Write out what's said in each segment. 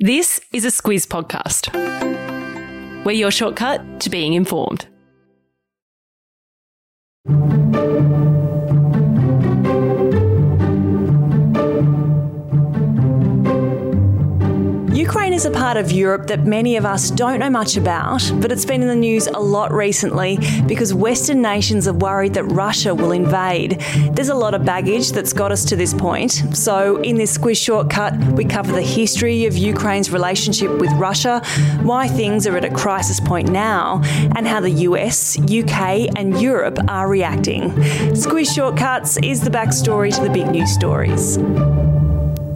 This is a Squiz podcast. We're your shortcut to being informed. Is a part of Europe that many of us don't know much about, but it's been in the news a lot recently because Western nations are worried that Russia will invade. There's a lot of baggage that's got us to this point. So, in this Squiz shortcut, we cover the history of Ukraine's relationship with Russia, why things are at a crisis point now, and how the US, UK, and Europe are reacting. Squiz Shortcuts is the backstory to the big news stories.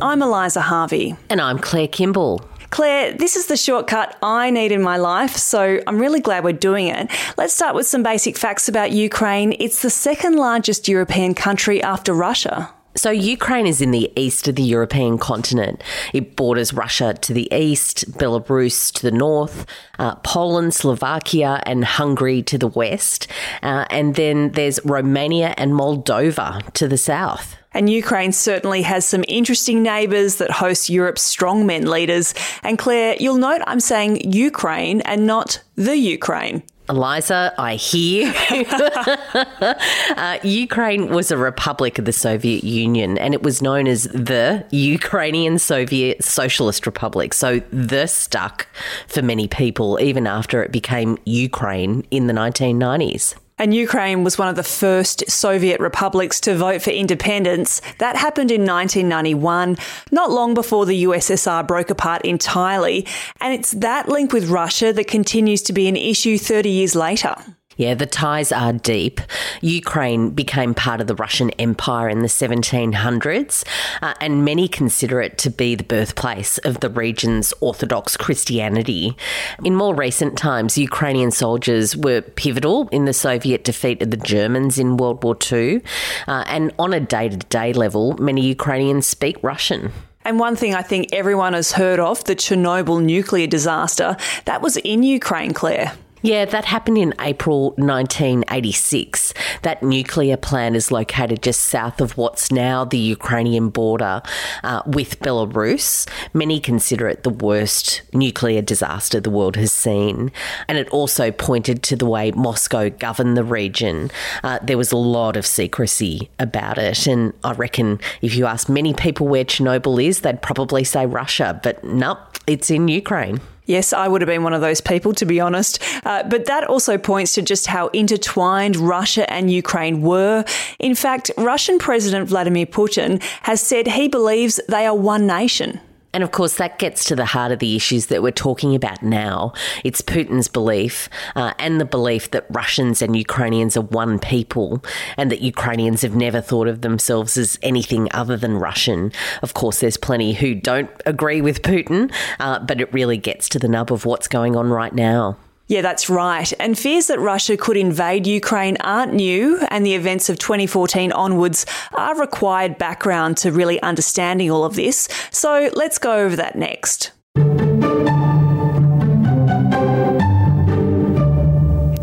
I'm Eliza Harvey. And I'm Claire Kimball. Claire, this is the shortcut I need in my life, so I'm really glad we're doing it. Let's start with some basic facts about Ukraine. It's the second largest European country after Russia. So, Ukraine is in the east of the European continent. It borders Russia to the east, Belarus to the north, uh, Poland, Slovakia, and Hungary to the west. Uh, and then there's Romania and Moldova to the south. And Ukraine certainly has some interesting neighbours that host Europe's strongmen leaders. And Claire, you'll note I'm saying Ukraine and not the Ukraine. Eliza, I hear. uh, Ukraine was a republic of the Soviet Union and it was known as the Ukrainian Soviet Socialist Republic. So the stuck for many people even after it became Ukraine in the 1990s. And Ukraine was one of the first Soviet republics to vote for independence. That happened in 1991, not long before the USSR broke apart entirely. And it's that link with Russia that continues to be an issue 30 years later. Yeah, the ties are deep. Ukraine became part of the Russian Empire in the 1700s, uh, and many consider it to be the birthplace of the region's Orthodox Christianity. In more recent times, Ukrainian soldiers were pivotal in the Soviet defeat of the Germans in World War II, uh, and on a day to day level, many Ukrainians speak Russian. And one thing I think everyone has heard of, the Chernobyl nuclear disaster, that was in Ukraine, Claire. Yeah, that happened in April 1986. That nuclear plant is located just south of what's now the Ukrainian border uh, with Belarus. Many consider it the worst nuclear disaster the world has seen. And it also pointed to the way Moscow governed the region. Uh, there was a lot of secrecy about it. And I reckon if you ask many people where Chernobyl is, they'd probably say Russia. But nope, it's in Ukraine. Yes, I would have been one of those people, to be honest. Uh, but that also points to just how intertwined Russia and Ukraine were. In fact, Russian President Vladimir Putin has said he believes they are one nation. And of course, that gets to the heart of the issues that we're talking about now. It's Putin's belief uh, and the belief that Russians and Ukrainians are one people and that Ukrainians have never thought of themselves as anything other than Russian. Of course, there's plenty who don't agree with Putin, uh, but it really gets to the nub of what's going on right now. Yeah, that's right. And fears that Russia could invade Ukraine aren't new, and the events of 2014 onwards are required background to really understanding all of this. So let's go over that next.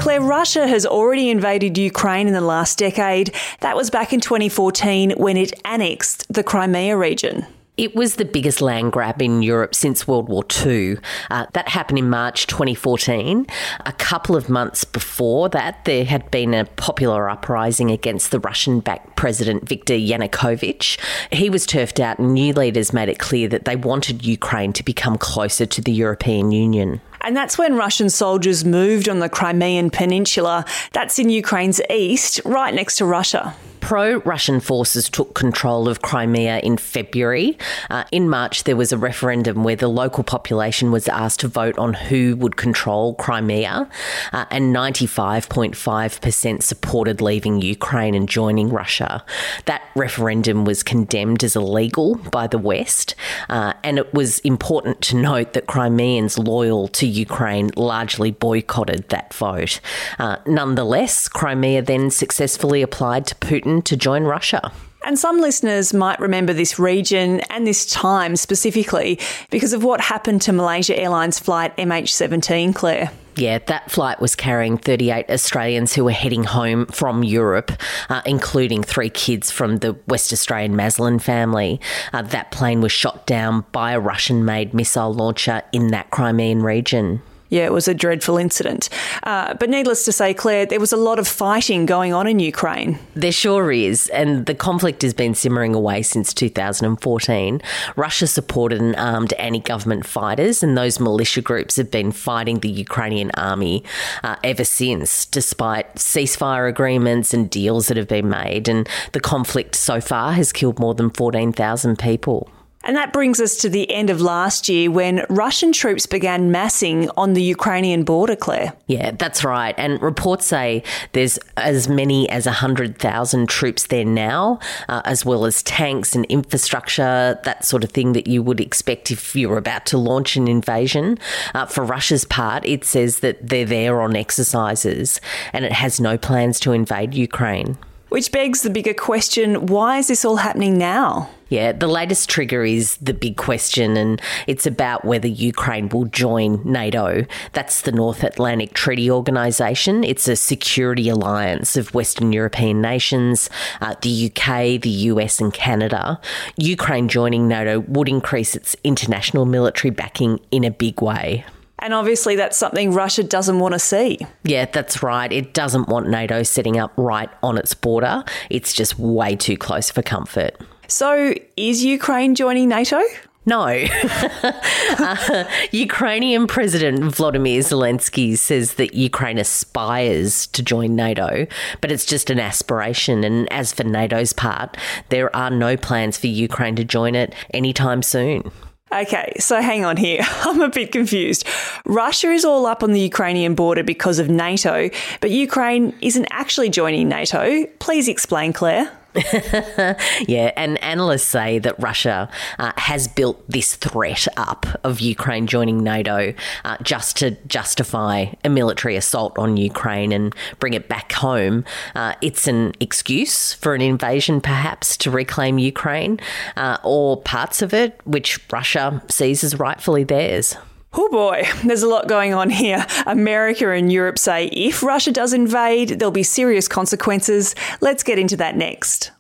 Claire, Russia has already invaded Ukraine in the last decade. That was back in 2014 when it annexed the Crimea region. It was the biggest land grab in Europe since World War II. Uh, that happened in March 2014. A couple of months before that, there had been a popular uprising against the Russian backed President Viktor Yanukovych. He was turfed out, and new leaders made it clear that they wanted Ukraine to become closer to the European Union. And that's when Russian soldiers moved on the Crimean Peninsula. That's in Ukraine's east, right next to Russia pro Russian forces took control of Crimea in February. Uh, in March, there was a referendum where the local population was asked to vote on who would control Crimea, uh, and 95.5% supported leaving Ukraine and joining Russia. That referendum was condemned as illegal by the West, uh, and it was important to note that Crimeans loyal to Ukraine largely boycotted that vote. Uh, nonetheless, Crimea then successfully applied to Putin to join Russia. And some listeners might remember this region and this time specifically because of what happened to Malaysia Airlines flight MH17, Claire. Yeah, that flight was carrying 38 Australians who were heading home from Europe, uh, including three kids from the West Australian Maslin family. Uh, that plane was shot down by a Russian made missile launcher in that Crimean region. Yeah, it was a dreadful incident. Uh, but needless to say, Claire, there was a lot of fighting going on in Ukraine. There sure is. And the conflict has been simmering away since 2014. Russia supported and armed anti government fighters, and those militia groups have been fighting the Ukrainian army uh, ever since, despite ceasefire agreements and deals that have been made. And the conflict so far has killed more than 14,000 people. And that brings us to the end of last year when Russian troops began massing on the Ukrainian border, Claire. Yeah, that's right. And reports say there's as many as 100,000 troops there now, uh, as well as tanks and infrastructure, that sort of thing that you would expect if you were about to launch an invasion. Uh, for Russia's part, it says that they're there on exercises and it has no plans to invade Ukraine. Which begs the bigger question why is this all happening now? Yeah, the latest trigger is the big question, and it's about whether Ukraine will join NATO. That's the North Atlantic Treaty Organisation. It's a security alliance of Western European nations, uh, the UK, the US, and Canada. Ukraine joining NATO would increase its international military backing in a big way. And obviously, that's something Russia doesn't want to see. Yeah, that's right. It doesn't want NATO setting up right on its border. It's just way too close for comfort. So, is Ukraine joining NATO? No. uh, Ukrainian President Vladimir Zelensky says that Ukraine aspires to join NATO, but it's just an aspiration. And as for NATO's part, there are no plans for Ukraine to join it anytime soon. Okay, so hang on here. I'm a bit confused. Russia is all up on the Ukrainian border because of NATO, but Ukraine isn't actually joining NATO. Please explain, Claire. yeah, and analysts say that Russia uh, has built this threat up of Ukraine joining NATO uh, just to justify a military assault on Ukraine and bring it back home. Uh, it's an excuse for an invasion, perhaps, to reclaim Ukraine uh, or parts of it, which Russia sees as rightfully theirs. Oh boy, there's a lot going on here. America and Europe say if Russia does invade, there'll be serious consequences. Let's get into that next.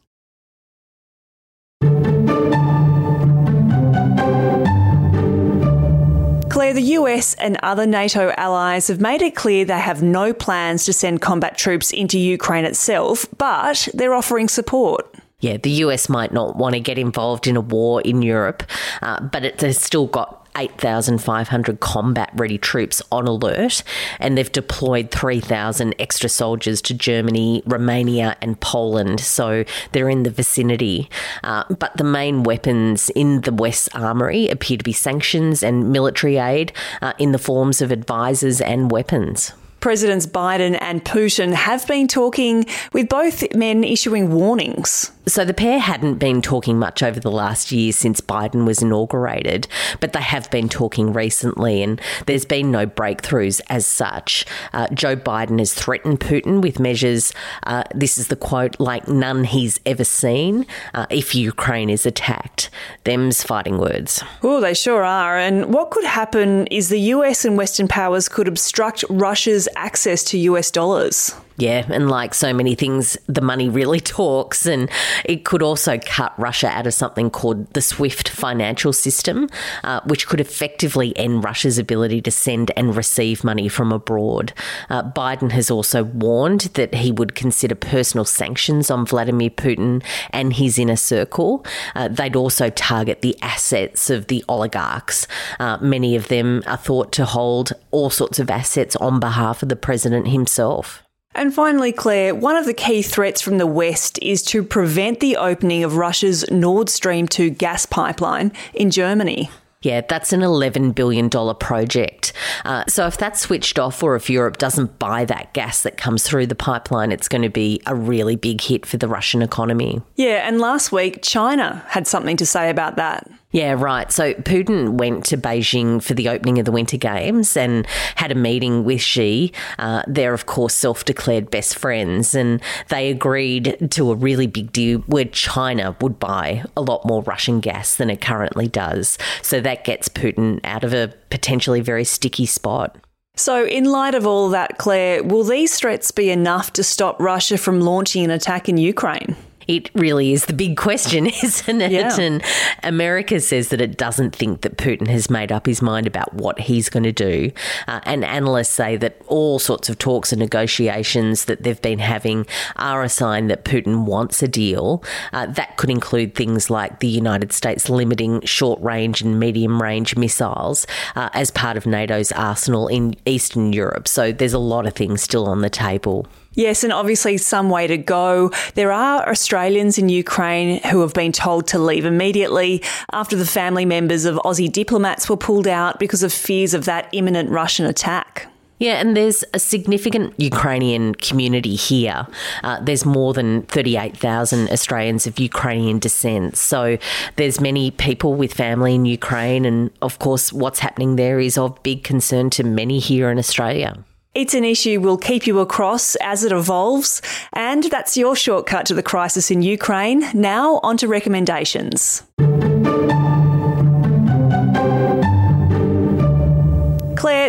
Claire, the US and other NATO allies have made it clear they have no plans to send combat troops into Ukraine itself, but they're offering support. Yeah, the US might not want to get involved in a war in Europe, uh, but it has still got 8,500 combat ready troops on alert, and they've deployed 3,000 extra soldiers to Germany, Romania, and Poland. So they're in the vicinity. Uh, but the main weapons in the West Armoury appear to be sanctions and military aid uh, in the forms of advisors and weapons. Presidents Biden and Putin have been talking, with both men issuing warnings. So the pair hadn't been talking much over the last year since Biden was inaugurated, but they have been talking recently, and there's been no breakthroughs as such. Uh, Joe Biden has threatened Putin with measures, uh, this is the quote, like none he's ever seen uh, if Ukraine is attacked. Them's fighting words. Oh, they sure are. And what could happen is the US and Western powers could obstruct Russia's access to US dollars. Yeah, and like so many things, the money really talks, and it could also cut Russia out of something called the SWIFT financial system, uh, which could effectively end Russia's ability to send and receive money from abroad. Uh, Biden has also warned that he would consider personal sanctions on Vladimir Putin and his inner circle. Uh, they'd also target the assets of the oligarchs. Uh, many of them are thought to hold all sorts of assets on behalf of the president himself. And finally, Claire, one of the key threats from the West is to prevent the opening of Russia's Nord Stream 2 gas pipeline in Germany. Yeah, that's an $11 billion project. Uh, so if that's switched off or if Europe doesn't buy that gas that comes through the pipeline, it's going to be a really big hit for the Russian economy. Yeah, and last week, China had something to say about that. Yeah, right. So Putin went to Beijing for the opening of the Winter Games and had a meeting with Xi. Uh, they're, of course, self declared best friends, and they agreed to a really big deal where China would buy a lot more Russian gas than it currently does. So that gets Putin out of a potentially very sticky spot. So, in light of all that, Claire, will these threats be enough to stop Russia from launching an attack in Ukraine? It really is the big question, isn't it? Yeah. And America says that it doesn't think that Putin has made up his mind about what he's going to do. Uh, and analysts say that all sorts of talks and negotiations that they've been having are a sign that Putin wants a deal. Uh, that could include things like the United States limiting short range and medium range missiles uh, as part of NATO's arsenal in Eastern Europe. So there's a lot of things still on the table. Yes, and obviously some way to go. There are Australians in Ukraine who have been told to leave immediately after the family members of Aussie diplomats were pulled out because of fears of that imminent Russian attack. Yeah, and there's a significant Ukrainian community here. Uh, there's more than 38,000 Australians of Ukrainian descent. So there's many people with family in Ukraine. And of course, what's happening there is of big concern to many here in Australia. It's an issue we'll keep you across as it evolves. And that's your shortcut to the crisis in Ukraine. Now, on to recommendations.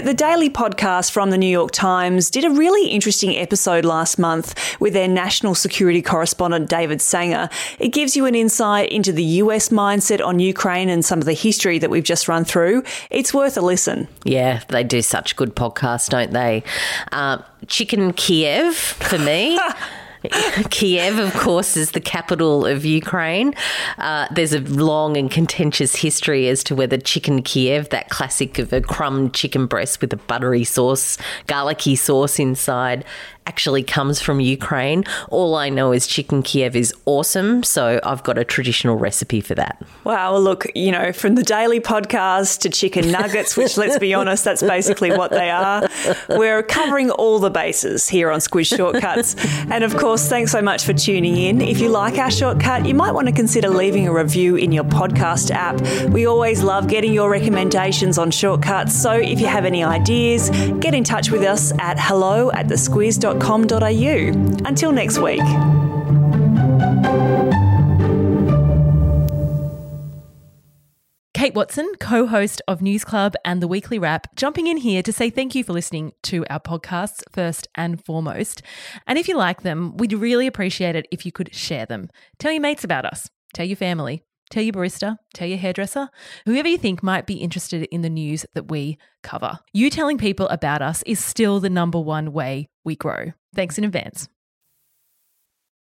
The daily podcast from the New York Times did a really interesting episode last month with their national security correspondent David Sanger. It gives you an insight into the US mindset on Ukraine and some of the history that we've just run through. It's worth a listen. Yeah, they do such good podcasts, don't they? Uh, Chicken Kiev for me. Kiev, of course, is the capital of Ukraine. Uh, there's a long and contentious history as to whether chicken Kiev, that classic of a crumb chicken breast with a buttery sauce, garlicky sauce inside, actually comes from Ukraine. All I know is chicken Kiev is awesome, so I've got a traditional recipe for that. Wow, well, look, you know, from the daily podcast to chicken nuggets, which let's be honest, that's basically what they are. We're covering all the bases here on Squiz Shortcuts. And of course, thanks so much for tuning in. If you like our shortcut, you might want to consider leaving a review in your podcast app. We always love getting your recommendations on shortcuts. So if you have any ideas, get in touch with us at hello at thesquiz.com www.ecom.au. Until next week. Kate Watson, co host of News Club and the Weekly Wrap, jumping in here to say thank you for listening to our podcasts first and foremost. And if you like them, we'd really appreciate it if you could share them. Tell your mates about us, tell your family, tell your barista, tell your hairdresser, whoever you think might be interested in the news that we cover. You telling people about us is still the number one way we grow. Thanks in advance.